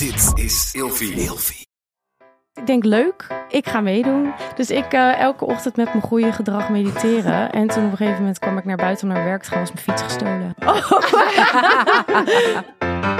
Dit is Ilfie. Ilfie. Ik denk leuk, ik ga meedoen. Dus ik uh, elke ochtend met mijn goede gedrag mediteren. En toen op een gegeven moment kwam ik naar buiten om naar werk te gaan, was mijn fiets gestolen. Oh.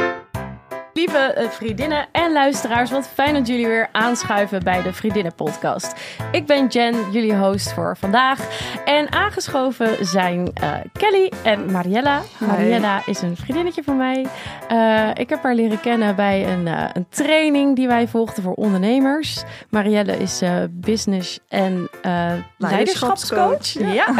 Lieve uh, vriendinnen en luisteraars, wat fijn dat jullie weer aanschuiven bij de Vriendinnen Podcast. Ik ben Jen, jullie host voor vandaag. En aangeschoven zijn uh, Kelly en Mariella. Hi. Mariella is een vriendinnetje van mij. Uh, ik heb haar leren kennen bij een, een, training die wij volgden voor ondernemers. Marielle is business en leiderschapscoach. Ja.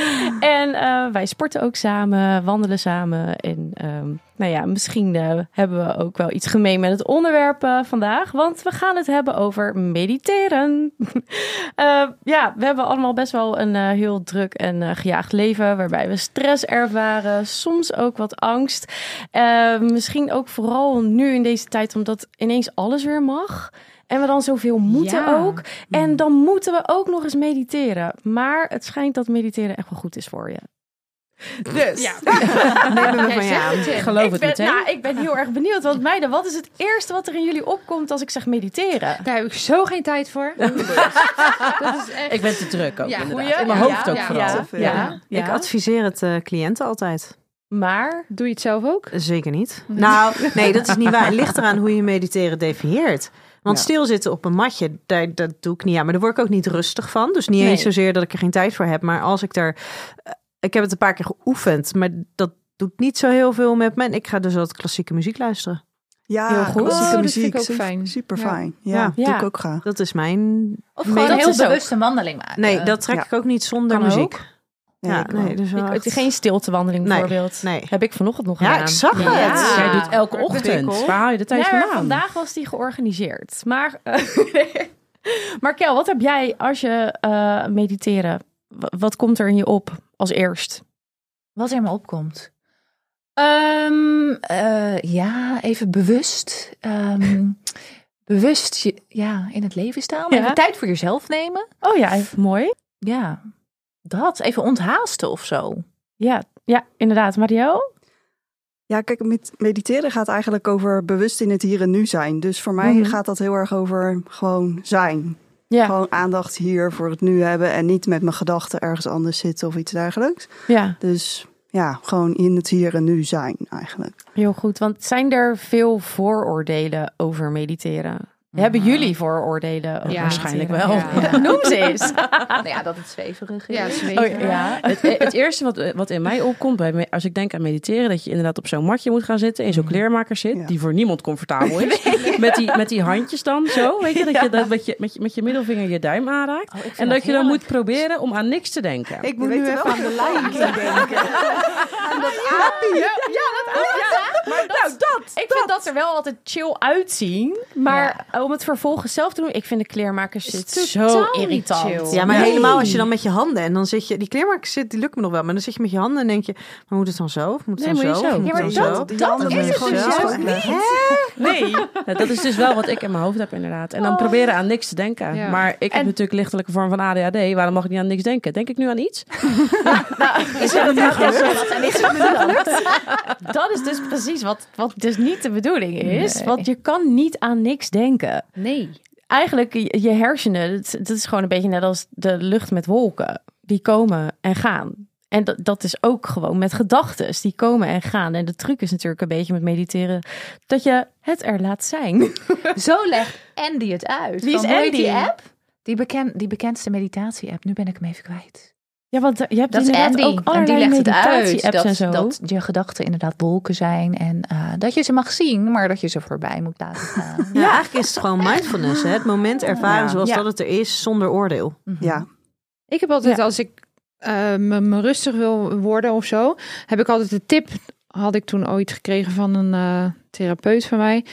en wij sporten ook samen, wandelen samen en um, nou ja, misschien uh, hebben we ook wel iets gemeen met het onderwerp uh, vandaag. Want we gaan het hebben over mediteren. uh, ja, we hebben allemaal best wel een heel druk en gejaagd leven. Waarbij we stress ervaren. Soms ook wat angst. misschien ook vooral nu in deze tijd, omdat ineens alles weer mag. En we dan zoveel moeten ja. ook. En dan moeten we ook nog eens mediteren. Maar het schijnt dat mediteren echt wel goed is voor je. Dus, ja. van je aan. Ik geloof ik het ben, meteen. Nou, ik ben heel erg benieuwd. Want meiden, wat is het eerste wat er in jullie opkomt als ik zeg mediteren? Daar heb ik zo geen tijd voor. dat is echt... Ik ben te druk ook, ja, inderdaad. In mijn hoofd ja, ook ja, vooral. Ja, Ik adviseer het uh, cliënten altijd. Maar? Doe je het zelf ook? Zeker niet. Nou, nee, dat is niet waar. Het ligt eraan hoe je mediteren definieert. Want ja. stilzitten op een matje, daar, dat doe ik niet aan. Maar daar word ik ook niet rustig van. Dus niet nee. eens zozeer dat ik er geen tijd voor heb. Maar als ik daar... Ik heb het een paar keer geoefend, maar dat doet niet zo heel veel met me. Ik ga dus wat klassieke muziek luisteren. Ja, heel goed. klassieke oh, muziek. Dat vind ik ook fijn. Super fijn. Ja, ja, ja, doe ik ook graag. Dat is mijn... Of gewoon een heel bewuste wandeling maken. Nee, dat trek ik ook niet zonder kan muziek. Ook. Nee, ja, nee, dus ik, geen stiltewandeling nee, bijvoorbeeld. Nee. Heb ik vanochtend nog ja, gedaan. ik zag ja. het. Jij doet elke ochtend. Waar haal je de tijd ja, vandaan? Vandaag was die georganiseerd. Maar, uh, maar Kel, wat heb jij als je uh, mediteren? Wat komt er in je op als eerst? Wat er me opkomt? Um, uh, ja, even bewust. Um, bewust je, ja, in het leven staan. Ja. Even tijd voor jezelf nemen. Oh ja, mooi. Ja, dat. Even onthaasten of zo. Ja, ja inderdaad. Mario? Ja, kijk, met mediteren gaat eigenlijk over bewust in het hier en nu zijn. Dus voor mij Mhm. gaat dat heel erg over gewoon zijn. Ja. Gewoon aandacht hier voor het nu hebben en niet met mijn gedachten ergens anders zitten of iets dergelijks. Ja. Dus ja, gewoon in het hier en nu zijn eigenlijk. Heel goed, want zijn er veel vooroordelen over mediteren? Hebben jullie vooroordelen? Ja, waarschijnlijk wel. Ja. Noem ze eens. nou ja, dat het zweverig is. Ja, zweverig. Oh, ja. Het, het, eerste wat, wat in mij opkomt, bij me, als ik denk aan mediteren, dat je inderdaad op zo'n matje moet gaan zitten, in zo'n kleermaker zit, Ja. die voor niemand comfortabel is. Met, die, met die handjes dan zo, weet je, dat je, dat, met, je, met, je met je middelvinger je duim aanraakt. Oh, en dat je dan moet proberen om aan niks te denken. Ik moet weet nu even wel aan de lijn denken. Ja, dat ja. Maar dat, nou, dat! ik vind dat er wel altijd chill uitzien. Maar om het vervolgens zelf te doen, ik vind de kleermakers zit zo totaal niet irritant. chill. Ja, maar Nee. helemaal als je dan met je handen en dan zit je, die kleermaker zit, die lukt me nog wel, maar dan zit je met je handen en denk je, maar moet het dan zo? Of moet het Nee, dan moet je zo? zo. Ja, maar het dan dat- zo? Dat is het gewoon dus juist leggen. Nee. Ja, dat is dus wel wat ik in mijn hoofd heb inderdaad. En dan proberen aan niks te denken. Ja. Maar ik heb En- natuurlijk lichtelijke vorm van ADHD. Waarom mag ik niet aan niks denken? Denk ik nu aan iets? Is er nu Dat is dus precies wat, wat dus niet de bedoeling is. Nee. Want je kan niet aan niks denken. Nee. Eigenlijk, je, hersenen, het is gewoon een beetje net als de lucht met wolken. Die komen en gaan. En dat, dat is ook gewoon met gedachten. Die komen en gaan. En de truc is natuurlijk een beetje met mediteren... dat je het er laat zijn. Zo legt Andy het uit. Wie is Andy? Die app? Die, beken, die bekendste meditatie-app. Nu ben ik hem even kwijt. Ja, want je hebt Dat inderdaad Andy. ook en die legt het uit meditatie-apps en zo. dat, dat je gedachten inderdaad wolken zijn. En eh, dat je ze mag zien, maar dat je ze voorbij moet laten gaan. Ja, eigenlijk is het gewoon mindfulness, hè? het moment ervaren Ja. zoals Ja. dat het er is, zonder oordeel. Ja, Ik heb altijd, Ja. als ik eh, me, me rustig wil worden of zo, heb ik altijd de tip, had ik toen ooit gekregen van een eh, therapeut van mij.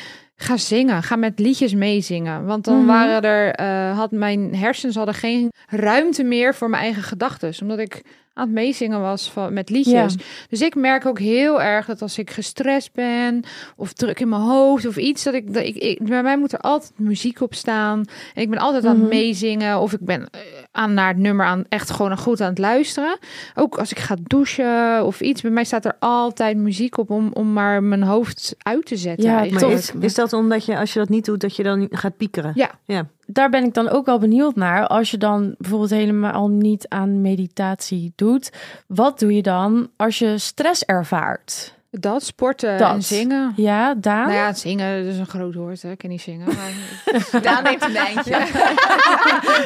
Ga zingen, ga met liedjes meezingen. Want dan Mhm. waren er, eh, had mijn hersens hadden geen ruimte meer voor mijn eigen gedachten. Omdat ik aan het meezingen was van, met liedjes. Dus ik merk ook heel erg dat als ik gestrest ben of druk in mijn hoofd of iets, dat ik, dat ik, ik bij mij moet er altijd muziek op staan. En ik ben altijd aan het Mhm. meezingen of ik ben eh, aan naar het nummer aan, echt gewoon goed aan het luisteren. Ook als ik ga douchen of iets. Bij mij staat er altijd muziek op om, om maar mijn hoofd uit te zetten. Ja. Maar is, is dat omdat je, als je dat niet doet, dat je dan gaat piekeren? Ja. ja. daar ben ik dan ook wel benieuwd naar. Als je dan bijvoorbeeld helemaal niet aan meditatie doet, wat doe je dan als je stress ervaart? Dat, sporten Dat. en zingen. Ja, Daan? Nou ja, zingen dat is een groot woord. Hè. Ik kan niet zingen. Maar... Daan neemt een lijntje.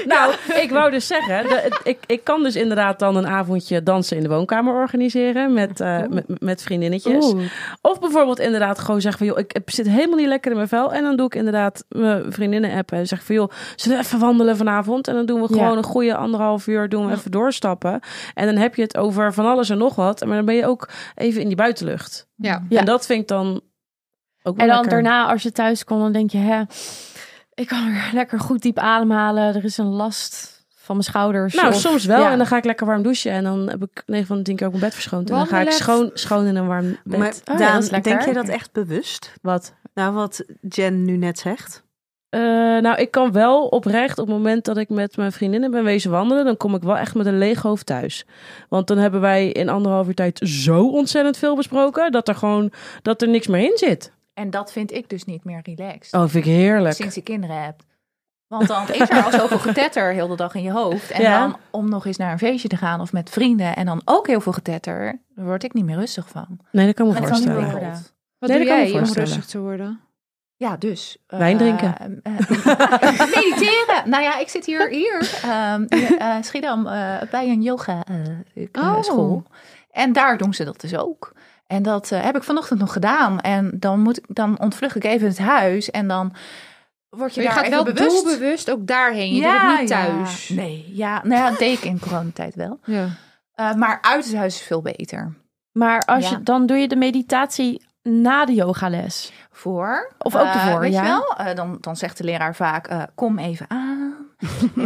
Nou, ik wou dus zeggen, de- ik, ik kan dus inderdaad dan een avondje dansen in de woonkamer organiseren met, eh, met, met vriendinnetjes. Oeh. Of bijvoorbeeld inderdaad gewoon zeggen van, joh, ik ik zit helemaal niet lekker in mijn vel. En dan doe ik inderdaad mijn vriendinnen appen en zeg van, joh, zullen we even wandelen vanavond? En dan doen we Ja. gewoon een goede anderhalf uur, doen we even doorstappen. En dan heb je het over van alles en nog wat. Maar dan ben je ook even in die buitenlucht. Ja. Ja. En dat vind ik dan ook wel En dan lekker. daarna, als je thuis komt, dan denk je, hè, ik kan er lekker goed diep ademhalen. Er is een last van mijn schouders. Nou, Of- soms wel. ja. En dan ga ik lekker warm douchen. En dan heb ik 9 van de 10 keer ook mijn bed verschoond. En dan ga ik schoon, schoon in een warm bed. Maar Oh Daan, denk je dat echt bewust? Wat? Nou, wat Jen nu net zegt. Eh, nou, ik kan wel oprecht op het moment dat ik met mijn vriendinnen ben wezen wandelen, dan kom ik wel echt met een leeg hoofd thuis. Want dan hebben wij in anderhalf uur tijd zo ontzettend veel besproken dat er gewoon dat er niks meer in zit. En dat vind ik dus niet meer relaxed. Oh, vind ik heerlijk. Sinds je kinderen hebt. Want dan is er al zoveel getetter heel de dag in je hoofd. En Ja. dan om nog eens naar een feestje te gaan of met vrienden. En dan ook heel veel getetter. Daar word ik niet meer rustig van. Nee, dat kan me niet voorstellen. Wat Nee, doe dat kan me jij om rustig te worden? Ja, dus. eh, Wijn drinken. eh, mediteren. Nou ja, ik zit hier, hier ehm, in eh, Schiedam eh, bij een yoga eh, eh, Oh. school. En daar doen ze dat dus ook. En dat eh, heb ik vanochtend nog gedaan. En dan, moet ik, dan ontvlucht ik even het huis. En dan word je, Je, daar gaat even wel bewust. doelbewust ook daarheen. Je doet het niet thuis. Ja. Nee, ja, nou ja, dat deed ik in coronatijd wel. Ja. Eh, maar uit het huis is veel beter. Maar als Ja. je, dan doe je de meditatie na de yogales. Voor. Of ook Eh, ervoor, weet ja. je wel? Eh, dan, dan zegt de leraar vaak, eh, kom even aan.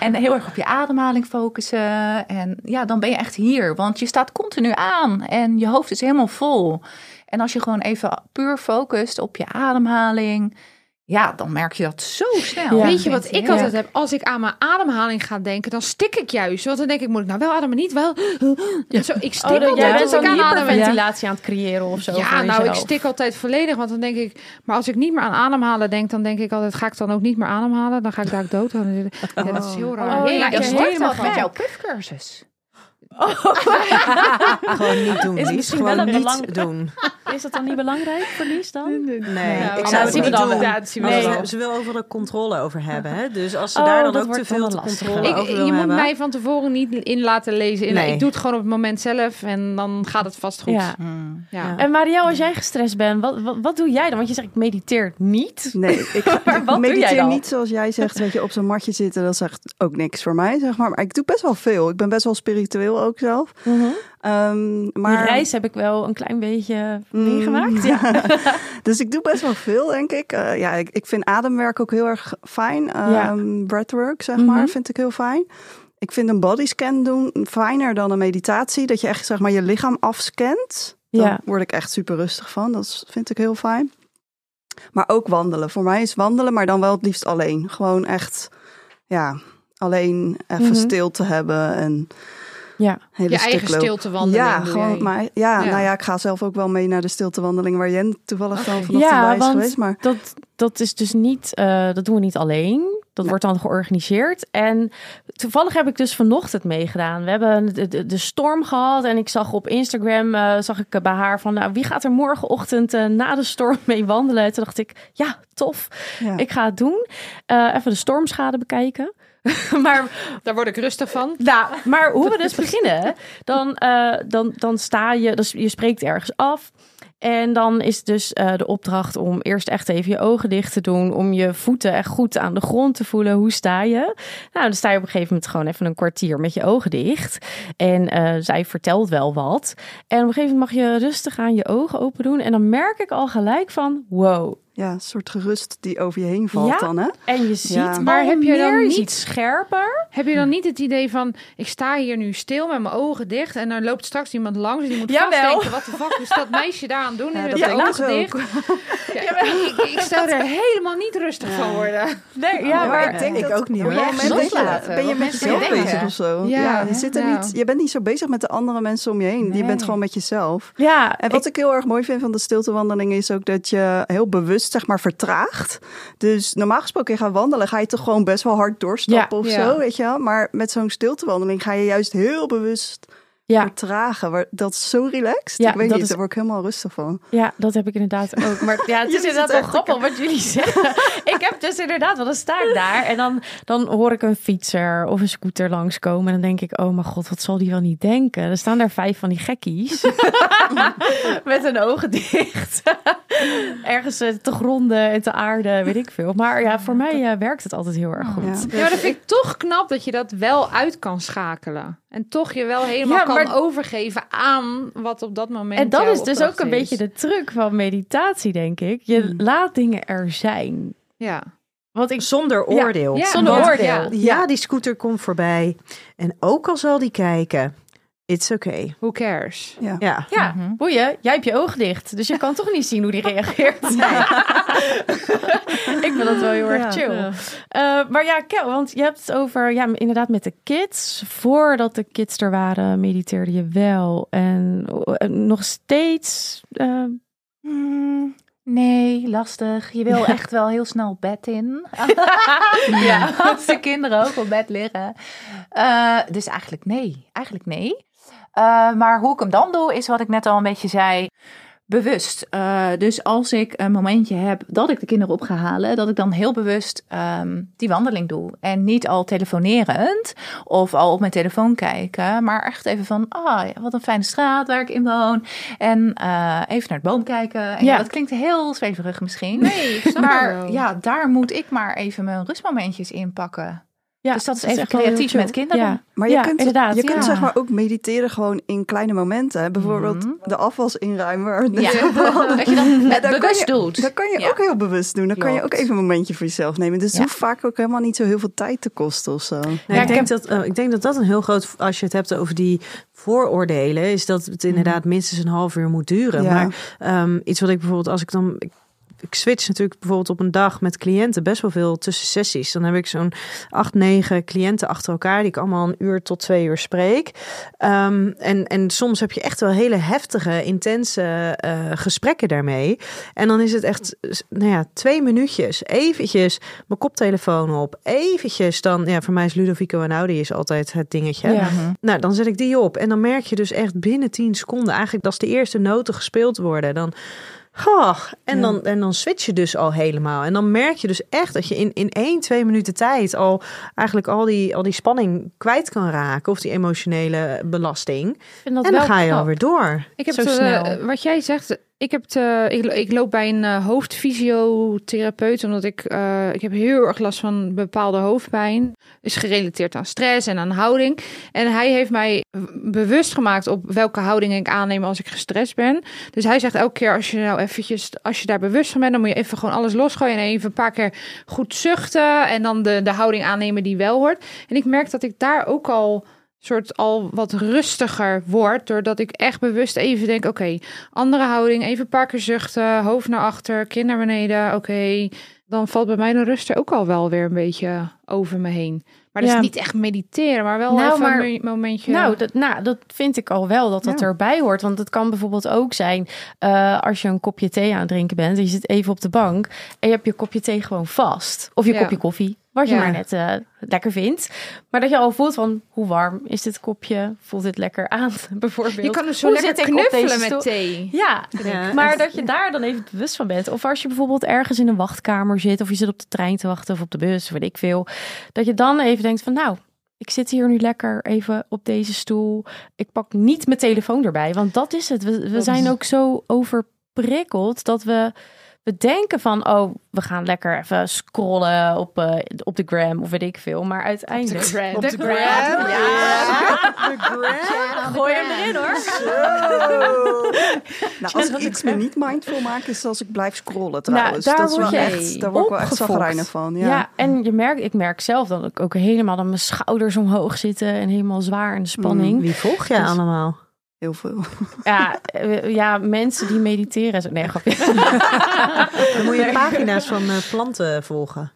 en heel erg op je ademhaling focussen. En ja, dan ben je echt hier. Want je staat continu aan. En je hoofd is helemaal vol. En als je gewoon even puur focust op je ademhaling. Ja, dan merk je dat zo snel. Ja. Weet je wat ik altijd heb? Als ik aan mijn ademhaling ga denken, dan stik ik juist. Want dan denk ik, moet ik nou wel ademen, niet wel? Zo, ik stik Oh, altijd jij bent ik aan hyperventilatie aan het creëren of zo. Ja, nou, ik stik altijd volledig. Want dan denk ik, maar als ik niet meer aan ademhalen denk, dan denk ik altijd, ga ik dan ook niet meer ademhalen? Dan ga ik daar dood aan. Ja, dat is heel raar. Oh, ja, start helemaal dat met jouw puffcursus. Gewoon niet doen, Is misschien Gewoon wel een niet belang- doen. Is dat dan niet belangrijk voor Lies dan? Nee, Ja, ik zou dat het niet doen. wel. Ja, dat zien we Nee, dan wel. ze wil overal controle over hebben. Hè? Dus als ze Oh, daar dan dat ook te veel controle Ik, over wil je moet hebben. mij van tevoren niet in laten lezen. In, Nee. Ik doe het gewoon op het moment zelf en dan gaat het vast goed. Ja. Ja. En Marielle, als jij gestrest bent, wat, wat, wat doe jij dan? Want je zegt, ik mediteer niet. Nee, ik, Maar ik wat doe jij mediteer dan? niet zoals jij zegt, weet je, op zo'n matje zitten. Dat is echt ook niks voor mij, zeg maar. Maar ik doe best wel veel. Ik ben best wel spiritueel ook zelf. Ehm, maar... Die reis heb ik wel een klein beetje Mm. meegemaakt. Ja. dus ik doe best wel veel, denk ik. Eh, ja, ik, ik vind ademwerk ook heel erg fijn. Ja. Ehm, Breathwork, zeg Mhm. maar, vind ik heel fijn. Ik vind een bodyscan doen fijner dan een meditatie. Dat je echt zeg maar, je lichaam afscant. Daar Ja. word ik echt super rustig van. Dat vind ik heel fijn. Maar ook wandelen. Voor mij is wandelen, maar dan wel het liefst alleen. Gewoon echt, ja, alleen even Mhm. stil te hebben. En Ja. hele Je eigen stiltewandeling Ja, gewoon, maar ja, Ja. nou ja, ik ga zelf ook wel mee naar de stiltewandeling waar Jen toevallig dan Oké. vanochtend Ja, bij is want- geweest. Maar Dat, dat is dus niet, eh, dat doen we niet alleen. Dat wordt dan georganiseerd. En toevallig heb ik dus vanochtend meegedaan. We hebben de, de, de storm gehad. En ik zag op Instagram, eh, zag ik bij haar van... Nou, wie gaat er morgenochtend eh, na de storm mee wandelen? En toen dacht ik, ja, tof. ja. Ik ga het doen. Eh, even de stormschade bekijken. maar Daar word ik rustig van. Nou, maar hoe we dus beginnen, dan, eh, dan, dan sta je, dus je spreekt ergens af. En dan is dus eh, de opdracht om eerst echt even je ogen dicht te doen. Om je voeten echt goed aan de grond te voelen. Hoe sta je? Nou, dan sta je op een gegeven moment gewoon even een kwartier met je ogen dicht. En eh, zij vertelt wel wat. En op een gegeven moment mag je rustig aan je ogen open doen. En dan merk ik al gelijk van, wow, ja, een soort gerust die over je heen valt Ja. dan, hè? En je ziet Ja. Maar heb je dan niet- ziet scherper. Heb je dan niet het idee van, ik sta hier nu stil met mijn ogen dicht en dan loopt straks iemand langs en die moet Jawel. vast denken, wat de fuck is dat meisje daar aan doen? Ja, dat dicht. Ja, ik, ik zou er helemaal niet rustig van worden. Nee, ja, Ja, maar ik denk ik dat ook niet, op hoor. een moment ben je, met mensen jezelf bezig of zo. Ja, Ja, je, zit er niet, je bent niet zo bezig met de andere mensen om je heen. Je bent gewoon met jezelf. ja, En wat ik, heel erg mooi vind van de stiltewandeling is ook dat je heel bewust zeg maar vertraagt. Dus normaal gesproken je gaat wandelen, ga je toch gewoon best wel hard doorstappen Ja. of Ja. zo, weet je wel. Maar met zo'n stiltewandeling ga je juist heel bewust ja, vertragen. Dat is zo relaxed. Ja, ik weet niet, is- daar word ik helemaal rustig van. ja, dat heb ik inderdaad ook. Maar ja, het is inderdaad wel grappig wat jullie zeggen. ik heb dus inderdaad, want dan sta ik daar en dan, dan hoor ik een fietser of een scooter langskomen. En dan denk ik, oh mijn god, wat zal die wel niet denken? Er staan daar vijf van die gekkies met hun ogen dicht. Ergens eh, te gronden en te aarden, weet ik veel. Maar ja, voor mij eh, werkt het altijd heel erg goed. Ja. Ja, maar dat vind ik toch knap dat je dat wel uit kan schakelen. En toch je wel helemaal Ja, kan overgeven aan wat op dat moment En dat is dus ook een is. beetje de truc van meditatie, denk ik. Je Hmm. laat dingen er zijn. Ja. Want ik Zonder oordeel. Ja, Zonder want- oordeel. ja. Ja, die scooter komt voorbij. En ook al zal die kijken, it's okay. Who cares? Ja. Ja. Ja, boeien, jij hebt je ogen dicht. Dus je kan toch niet zien hoe die reageert. ik vind dat wel heel erg Ja. chill. Eh, maar ja, Kel, want je hebt het over, ja, inderdaad met de kids. Voordat de kids er waren, mediteerde je wel. En eh, nog steeds... eh, Hmm, nee, lastig. Je wil echt wel heel snel bed in. ja, als de kinderen ook op bed liggen. Eh, dus eigenlijk nee. Eigenlijk nee. Eh, maar hoe ik hem dan doe, is wat ik net al een beetje zei. Bewust. Eh, dus als ik een momentje heb dat ik de kinderen op ga halen, dat ik dan heel bewust ehm, die wandeling doe. En niet al telefonerend of al op mijn telefoon kijken, maar echt even van, ah, wat een fijne straat waar ik in woon. En eh, even naar het boom kijken. En ja. Ja. dat klinkt heel zweverig misschien. Nee, Maar ja, daar moet ik maar even mijn rustmomentjes in pakken. Ja, dus dat is even creatief met kinderen. Ja. Maar je Ja, kunt, inderdaad, je kunt zeg maar ook mediteren gewoon in kleine momenten. Bijvoorbeeld Mhm. de afwas inruimen. Ja. Dat je dan met dat bewust je- doet. Dat kan je Ja. ook heel bewust doen. Dan kan je ook even een momentje voor jezelf nemen. Dus het Ja. hoeft vaak ook helemaal niet zo heel veel tijd te kosten of zo. Nee, Ja, ik, ik denk dat, eh, ik denk dat dat een heel groot, als je het hebt over die vooroordelen, is dat het inderdaad minstens een half uur moet duren. Ja. Maar ehm, iets wat ik bijvoorbeeld, als ik dan, ik, ik switch natuurlijk bijvoorbeeld op een dag met cliënten best wel veel tussen sessies. Dan heb ik zo'n acht, negen cliënten achter elkaar die ik allemaal een uur tot twee uur spreek. Ehm, en, en soms heb je echt wel hele heftige, intense eh, gesprekken daarmee. En dan is het echt, nou ja, twee minuutjes, eventjes mijn koptelefoon op, eventjes dan, ja, voor mij is Ludovico Einaudi is altijd het dingetje. Ja. Nou, dan zet ik die op en dan merk je dus echt binnen 10 seconden, eigenlijk als de eerste noten gespeeld worden, dan. Oh, en, dan, en dan switch je dus al helemaal. En dan merk je dus echt dat je in, in één, twee minuten tijd al eigenlijk al die, al die spanning kwijt kan raken. Of die emotionele belasting. En dan ga je knap. alweer door. Ik heb Zo snel. eh, wat jij zegt. Ik, heb ik, loop bij een eh, hoofdfysiotherapeut omdat ik, eh, ik heb heel erg last van bepaalde hoofdpijn. Is gerelateerd aan stress en aan houding. En hij heeft mij bewust gemaakt op welke houding ik aanneem als ik gestrest ben. Dus hij zegt elke keer als je nou eventjes, als je daar bewust van bent, dan moet je even gewoon alles losgooien en even een paar keer goed zuchten en dan de, de houding aannemen die wel hoort. En ik merk dat ik daar ook al soort al wat rustiger word. Doordat ik echt bewust even denk: oké, andere houding, even een paar keer zuchten, hoofd naar achter, kin naar beneden. Oké, dan valt bij mij de rust er ook al wel weer een beetje over me heen. Maar dat Ja. is niet echt mediteren, maar wel Nou, even maar- een mo- momentje. Nou dat, nou, dat vind ik al wel dat dat Ja. erbij hoort. Want het kan bijvoorbeeld ook zijn eh, als je een kopje thee aan het drinken bent. En je zit even op de bank en je hebt je kopje thee gewoon vast. Of je Ja. kopje koffie, wat je Ja. maar net eh, lekker vindt. Maar dat je al voelt van hoe warm is dit kopje? Voelt dit lekker aan bijvoorbeeld? je kan dus zo Hoe lekker knuffelen met thee. Ja, Ja, maar echt. dat je daar dan even bewust van bent. Of als je bijvoorbeeld ergens in een wachtkamer zit, of je zit op de trein te wachten of op de bus, weet ik veel. Dat je dan even denkt van nou, ik zit hier nu lekker even op deze stoel. Ik pak niet mijn telefoon erbij, want dat is het. We, zijn ook zo overprikkeld dat we. Bedenken van, oh, we gaan lekker even scrollen op, eh, op de gram of weet ik veel. Maar uiteindelijk... gram. De gram. Ja. Gooi hem erin hoor. Nou, als ik iets me niet mindful maak, is als ik blijf scrollen trouwens. daar dat is word wel je echt, daar word ik wel echt zagrijnig van. Ja. Ja. en je merkt, ik merk zelf dat ik ook helemaal dan mijn schouders omhoog zitten en helemaal zwaar in de spanning. Wie volg jij Dus- allemaal? Heel veel. Ja, eh, ja, mensen die mediteren. Nee, grapje. Dan moet je pagina's van eh, planten volgen.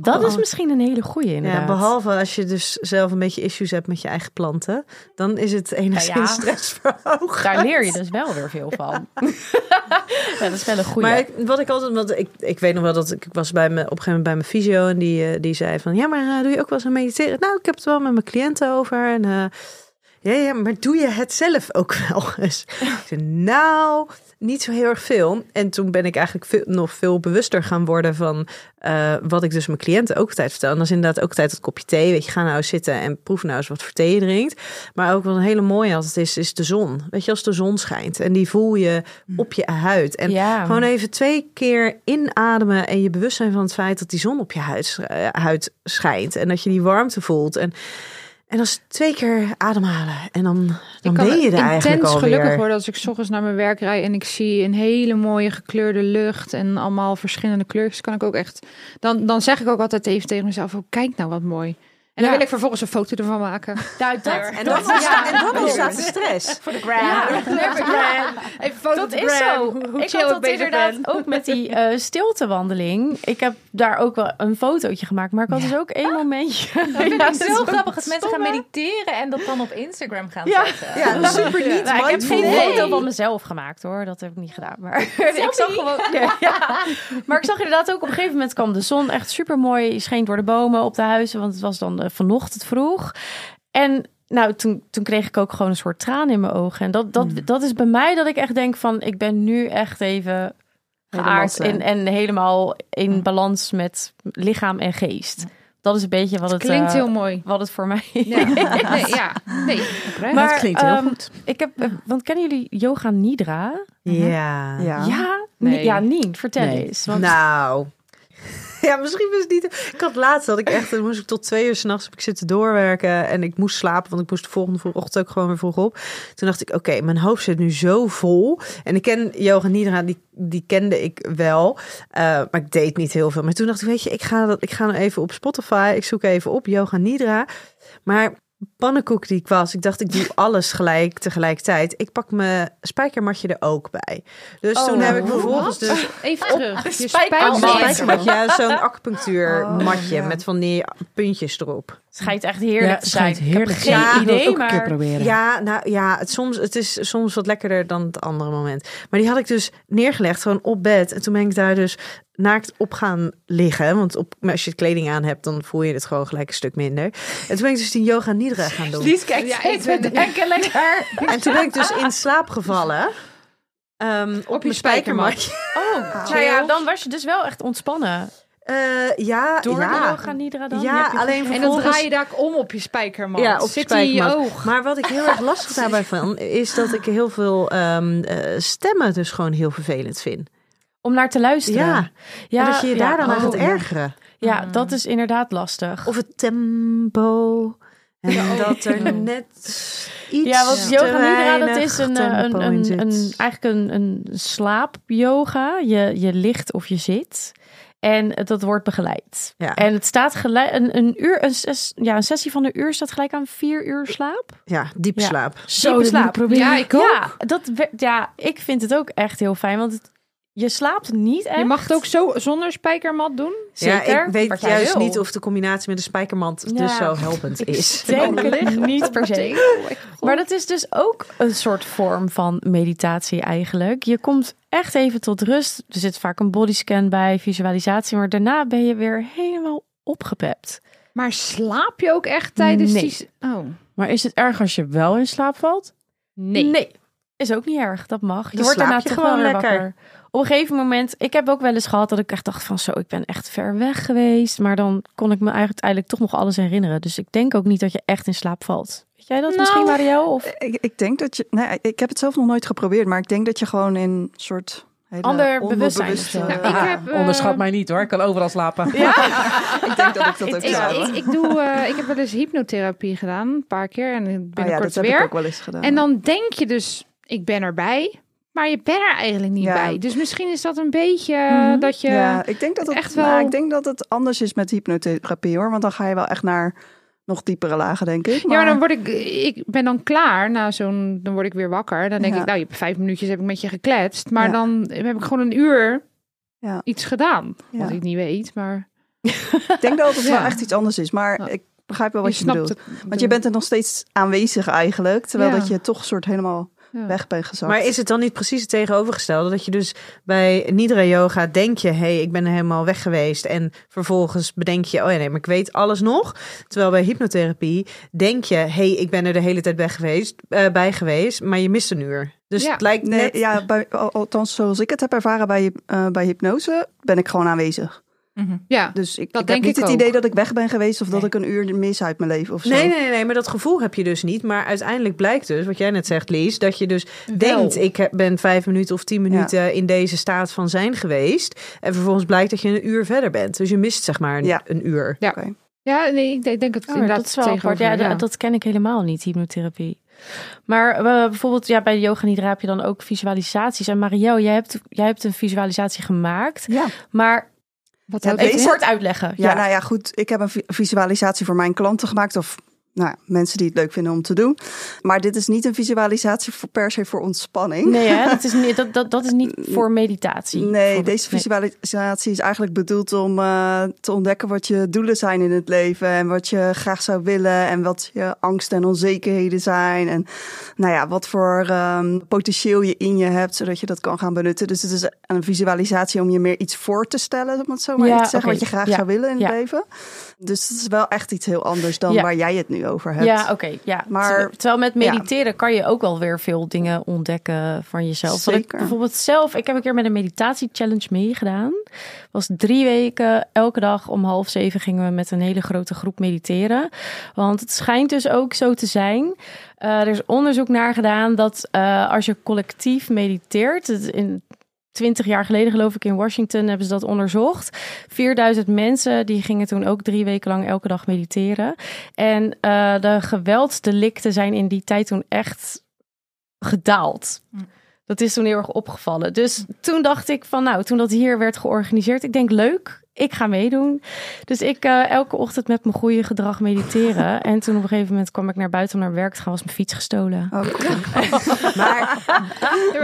Dat is misschien een hele goeie inderdaad. Ja, behalve als je dus zelf een beetje issues hebt met je eigen planten. Dan is het enigszins Nou ja. stressverhogend. Daar leer je dus wel weer veel van. Ja, dat is wel een goeie. Maar ik, wat ik altijd, want ik, ik weet nog wel dat ik, ik was bij me, op een gegeven moment bij mijn fysio en die, eh, die zei van, ja, maar eh, doe je ook wel eens aan mediteren? Nou, ik heb het wel met mijn cliënten over en eh, ja, ja, maar doe je het zelf ook wel eens? Ik zei, nou, niet zo heel erg veel. En toen ben ik eigenlijk veel, nog veel bewuster gaan worden van eh, wat ik dus mijn cliënten ook altijd vertel. En dat is inderdaad ook altijd het kopje thee. Weet je, ga nou eens zitten en proef nou eens wat voor thee je drinkt. Maar ook wat een hele mooie altijd is, is de zon. Weet je, als de zon schijnt en die voel je op je huid. En ja. gewoon even twee keer inademen en je bewust zijn van het feit dat die zon op je huid, eh, huid schijnt. En dat je die warmte voelt. En, en als twee keer ademhalen. En dan, dan Ik ben je er eigenlijk intens alweer. gelukkig worden als ik 's ochtends naar mijn werk rijd en ik zie een hele mooie gekleurde lucht en allemaal verschillende kleurtjes. Kan ik ook echt. Dan, dan zeg ik ook altijd even tegen mezelf: oh, kijk nou wat mooi. En dan Ja. wil ik vervolgens een foto ervan maken. Nou, dat, En dan, ontstaat, de stress. Voor de Ja, gram. Even foto dat is zo. Ik had dat inderdaad ook met die eh, stiltewandeling. Ik heb daar ook wel een fotootje gemaakt, maar ik had dus ook één momentje. Dat vind Ja, ik zo dat is grappig als mensen gaan mediteren en dat dan op Instagram gaan Ja. zetten. Ja, dat is super niet Nou, ik heb geen foto van mezelf gemaakt hoor, dat heb ik niet gedaan. Maar ik zag gewoon. Maar ik zag inderdaad ook op een gegeven moment kwam de zon echt super mooi, scheen door de bomen op de huizen, want het was dan eh, vanochtend vroeg. En nou, toen, toen kreeg ik ook gewoon een soort traan in mijn ogen. En dat, dat, dat is bij mij dat ik echt denk van, ik ben nu echt even geaard en, en helemaal in balans met lichaam en geest. Dat is een beetje wat het, Klinkt eh, heel mooi. wat het voor mij Ja. Nee, ja. Nee. Maar, dat klinkt heel ehm, goed. Ik heb, eh, want kennen jullie Yoga Nidra? Ja. Ja. Ja, Nee. nee. ja, Nien, vertel Nee. eens. Want Nou. Ja, misschien was het niet. Ik had laatst dat ik echt, moest ik tot twee uur s'nachts zitten doorwerken en ik moest slapen, want ik moest de volgende ochtend ook gewoon weer vroeg op. Toen dacht ik, oké, mijn hoofd zit nu zo vol. En ik ken Yoga Nidra, die, die kende ik wel, eh, maar ik deed niet heel veel. Maar toen dacht ik, weet je, ik ga dat, ik ga nou even op Spotify, ik zoek even op Yoga Nidra. Maar pannenkoek die ik was, ik dacht, ik doe alles gelijk tegelijkertijd. Ik pak mijn spijkermatje er ook bij. Dus toen heb ik vervolgens dus Even terug. Je spijker- spijkermat. Oh, spijkermatje, ja, zo'n acupunctuurmatje Oh, ja. met van die puntjes erop. Het schijnt echt heerlijk Ja, te zijn. heerlijk ik heb geen idee, ook een keer maar... proberen. Ja, nou ja, het, soms, het is soms wat lekkerder dan het andere moment. Maar die had ik dus neergelegd, gewoon op bed. En toen ben ik daar dus naakt op gaan liggen. Want op, als je kleding aan hebt, dan voel je het gewoon gelijk een stuk minder. En toen ben ik dus die yoga nidra gaan doen. Lies kijkt Ja, ja, ik ben- denken lekker. En toen ben ik dus in slaap gevallen. ehm, op, je mijn spijkermatje. Oh, nou ja, dan was je dus wel echt ontspannen. Eh, ja, Door de ja. Yoga Nidra dan? Ja, je- alleen En dan vervolgens... draai je daar om op je spijkermat. Ja, op je Zit oog. Maar wat ik heel erg lastig daarbij vind, is dat ik heel veel ehm, eh, stemmen dus gewoon heel vervelend vind. Om naar te luisteren. Ja, ja en dat je je ja, daar dan aan oh, gaat ja. ergeren. Ja, dat is inderdaad lastig. Of het tempo. En dat er net iets Ja, want te yoga nidra, dat is een, een, een, een, eigenlijk een, een slaap-yoga. Je, je ligt of je zit. En dat wordt begeleid. Ja. En het staat gelijk, een, een uur, een, ses- ja, een sessie van een uur staat gelijk aan vier uur slaap. Ja, diep Ja. slaap. Zo, Diepe slaap. Ja, ik ook. Ja, dat, ja, ik vind het ook echt heel fijn. Want het, je slaapt niet echt. Je mag het ook zo zonder spijkermat doen. Zeker. Ja, ik weet juist wil. niet of de combinatie met de spijkermand Ja. dus zo helpend is. Denk Oh, het niet per se. Maar dat is dus ook een soort vorm van meditatie eigenlijk. Je komt echt even tot rust. Er zit vaak een bodyscan bij, visualisatie. Maar daarna ben je weer helemaal opgepept. Maar slaap je ook echt tijdens Nee. die... Oh. Maar is het erg als je wel in slaap valt? Nee. Is ook niet erg. Dat mag. Je wordt daarna je toch gewoon lekker. wakker. Op een gegeven moment, ik heb ook wel eens gehad dat ik echt dacht van zo, ik ben echt ver weg geweest. Maar dan kon ik me eigenlijk uiteindelijk toch nog alles herinneren. Dus ik denk ook niet dat je echt in slaap valt. Weet jij dat Nou, misschien, Marielle? Of... Ik, ik denk dat je. Nee, ik heb het zelf nog nooit geprobeerd, maar ik denk dat je gewoon in een soort Ander bewustzijn. Nou, ik heb, eh, Onderschat mij niet hoor, ik kan overal slapen. ik denk dat ik dat ook Ik, zou. ik, ik, doe, eh, ik heb wel eens hypnotherapie gedaan, een paar keer. En Oh ja, binnenkort dat heb ik weer. ook wel eens gedaan. En dan denk je dus, ik ben erbij. Maar je bent er eigenlijk niet Ja. bij. Dus misschien is dat een beetje eh, Mhm. dat je... ja, ik denk dat het echt nou, wel- ik denk dat het anders is met hypnotherapie hoor, want dan ga je wel echt naar nog diepere lagen, denk ik. Ja, maar dan word ik, ik ben dan klaar na zo'n, dan word ik weer wakker. Dan denk Ja. ik, nou, je hebt vijf minuutjes heb ik met je gekletst, maar Ja. dan heb ik gewoon een uur Ja. iets gedaan, wat ik niet weet, maar ik denk dat het wel echt iets anders is, maar ik begrijp wel wat je, bedoelt. het. Want je bent er nog steeds aanwezig eigenlijk, terwijl dat je toch soort helemaal Ja. weg gezakt. Maar is het dan niet precies het tegenovergestelde? Dat je dus bij Nidra Yoga denk je, hé, hey, ik ben er helemaal weg geweest. En vervolgens bedenk je, oh ja, nee, maar ik weet alles nog. Terwijl bij hypnotherapie denk je, hé, hey, ik ben er de hele tijd weg geweest, eh, bij geweest. Maar je mist een uur. Dus Ja. het lijkt Nee, net... ja, bij, al- althans zoals ik het heb ervaren bij, eh, bij hypnose, ben ik gewoon aanwezig. Mhm. Ja, Dus ik, Dat ik denk heb niet ik het ook. idee dat ik weg ben geweest of dat ik een uur mis uit mijn leven of zo. Nee, nee, nee, nee, maar dat gevoel heb je dus niet. Maar uiteindelijk blijkt dus, wat jij net zegt, Lies, dat je dus denkt, ik ben vijf minuten of tien minuten in deze staat van zijn geweest. En vervolgens blijkt dat je een uur verder bent. Dus je mist zeg maar een, Ja. een uur. Ja. Oké. ja nee, ik denk- het Oh, inderdaad dat is wel apart. Ja, ja. dat- dat ken ik helemaal niet, hypnotherapie. Maar eh, bijvoorbeeld ja, bij de yoga nidra heb je dan ook visualisaties. En Marielle, jij hebt, jij hebt een visualisatie gemaakt. Ja. Maar Wat Ja, houdt het in? kort uitleggen. Ja, nou ja, goed. Ik heb een vi- visualisatie voor mijn klanten gemaakt. Of nou, ja, mensen die het leuk vinden om te doen. Maar dit is niet een visualisatie voor, per se voor ontspanning. Nee, hè? Dat, is niet, dat, dat, dat is niet voor meditatie. Nee, deze visualisatie is eigenlijk bedoeld om eh, te ontdekken wat je doelen zijn in het leven. En wat je graag zou willen. En wat je angsten en onzekerheden zijn. En nou ja, wat voor ehm, potentieel je in je hebt, zodat je dat kan gaan benutten. Dus het is een visualisatie om je meer iets voor te stellen, om het zo maar Ja, te zeggen. Wat je graag Ja, zou willen in ja. het leven. Dus het is wel echt iets heel anders dan waar jij het nu over hebt. Ja, oké. ja. Maar- Terwijl met mediteren kan je ook wel weer veel dingen ontdekken van jezelf. Wat ik Zeker. bijvoorbeeld zelf, ik heb een keer met een meditatie-challenge meegedaan. Was drie weken, elke dag om half zeven gingen we met een hele grote groep mediteren. Want het schijnt dus ook zo te zijn. eh, er is onderzoek naar gedaan dat eh, als je collectief mediteert, het in 20 jaar geleden geloof ik in Washington hebben ze dat onderzocht. 4000 mensen die gingen toen ook drie weken lang elke dag mediteren. En eh, de geweldsdelicten zijn in die tijd toen echt gedaald. Dat is toen heel erg opgevallen. Dus toen dacht ik van nou, toen dat hier werd georganiseerd, ik denk leuk, ik ga meedoen. Dus ik eh, elke ochtend met mijn goede gedrag mediteren. En toen op een gegeven moment kwam ik naar buiten om naar werk te gaan, was mijn fiets gestolen. Oh, Maar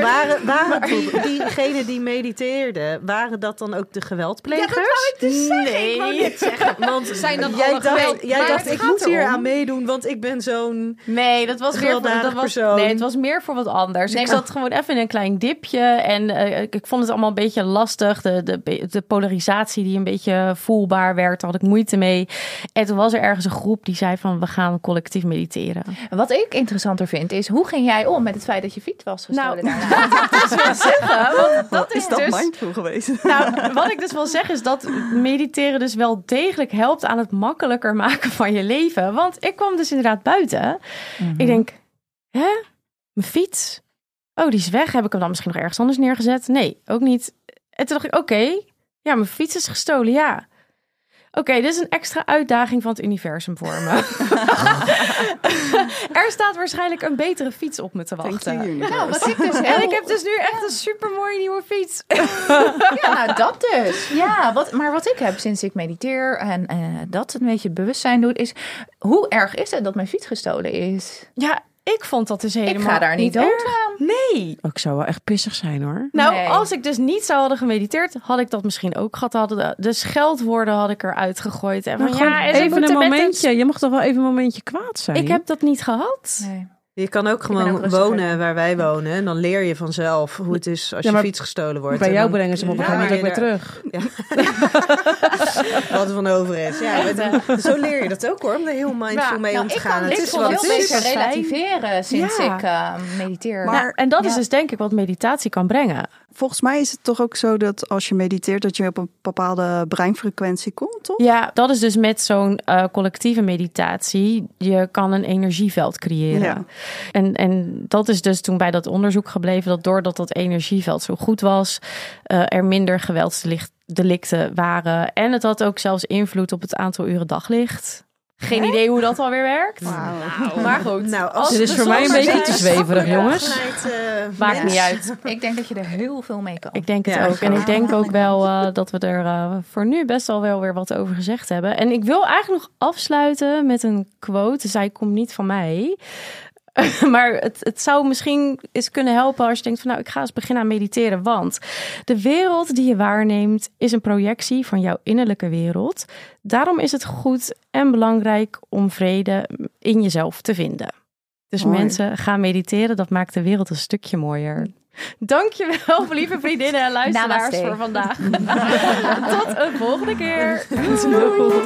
waren, waren die- diegenen die mediteerden, waren dat dan ook de geweldplegers? Nee. Want Zijn dat jij dacht, geweld- jij dacht ik moet hier aan meedoen, want ik ben zo'n... Nee, dat was meer voor, dat was, persoon. nee, het was meer voor wat anders. Nee, ik zat gewoon even in een klein dipje en eh, ik, ik vond het allemaal een beetje lastig. De, de, de polarisatie die een beetje voelbaar werd, daar had ik moeite mee. En toen was er ergens een groep die zei van we gaan collectief mediteren. Wat ik interessanter vind is, hoe ging jij om met het feit dat je fiets was gestolen Nou, daarna? dat is wel zeggen, want dat is, is dat dus... mindful geweest? Nou, wat ik dus wil zeggen is dat mediteren dus wel degelijk helpt aan het makkelijker maken van je leven. Want ik kwam dus inderdaad buiten. Ik denk, hè? Mijn fiets? Oh, die is weg. Heb ik hem dan misschien nog ergens anders neergezet? Nee, ook niet. En toen dacht ik, oké, ja, mijn fiets is gestolen, ja. Oké, dit is een extra uitdaging van het universum voor me. er staat waarschijnlijk een betere fiets op me te wachten. Nou, wat ik dus En ik heb dus nu echt een supermooie nieuwe fiets. Ja, nou, dat dus. Ja, wat, maar wat ik heb sinds ik mediteer en eh, dat een beetje bewustzijn doet, is hoe erg is het dat mijn fiets gestolen is? Ja, ik vond dat dus helemaal ik ga daar niet dood aan. Nee. Oh, ik zou wel echt pissig zijn hoor. Nou, Nee. als ik dus niet zou hadden gemediteerd, had ik dat misschien ook gehad. Hadden de, de scheldwoorden had ik eruit gegooid. En Maar van, ja, even een momentje. Je mag toch wel even een momentje kwaad zijn? Ik heb dat niet gehad. Nee. Je kan ook gewoon ook wonen waar wij wonen. En dan leer je vanzelf hoe het is als Ja, je fiets gestolen wordt. Bij jou dan- brengen ze hem op een Ja, gegeven moment ook weer terug. Wat er van over is. Ja, met- zo leer je dat ook hoor, om er heel mindful Ja, mee Nou, om te ik gaan. kan Het dit is veel wat heel beter relativeren sinds Ja. ik eh, mediteer. Maar- Nou, en dat is Ja. dus denk ik wat meditatie kan brengen. Volgens mij is het toch ook zo dat als je mediteert, dat je op een bepaalde breinfrequentie komt, toch? Ja, dat is dus met zo'n uh, collectieve meditatie. Je kan een energieveld creëren. Ja. En, en dat is dus toen bij dat onderzoek gebleven dat doordat dat energieveld zo goed was, uh, er minder geweldsdelicten waren. En het had ook zelfs invloed op het aantal uren daglicht. Geen idee hoe dat alweer werkt. Wow. Maar goed. Nou, als Dit is voor mij een beetje te zweverig, jongens. Uh, Maakt niet uit. Ik denk dat je er heel veel mee kan. Ik denk het ook. En ik denk ook wel uh, dat we er uh, voor nu best al wel weer wat over gezegd hebben. En ik wil eigenlijk nog afsluiten met een quote. Zij komt niet van mij. maar het, het zou misschien eens kunnen helpen als je denkt van nou, ik ga eens beginnen aan mediteren. Want de wereld die je waarneemt is een projectie van jouw innerlijke wereld. Daarom is het goed en belangrijk om vrede in jezelf te vinden. Dus mensen, gaan mediteren. Dat maakt de wereld een stukje mooier. Dankjewel, lieve vriendinnen en luisteraars voor vandaag. Tot een volgende keer. Doei.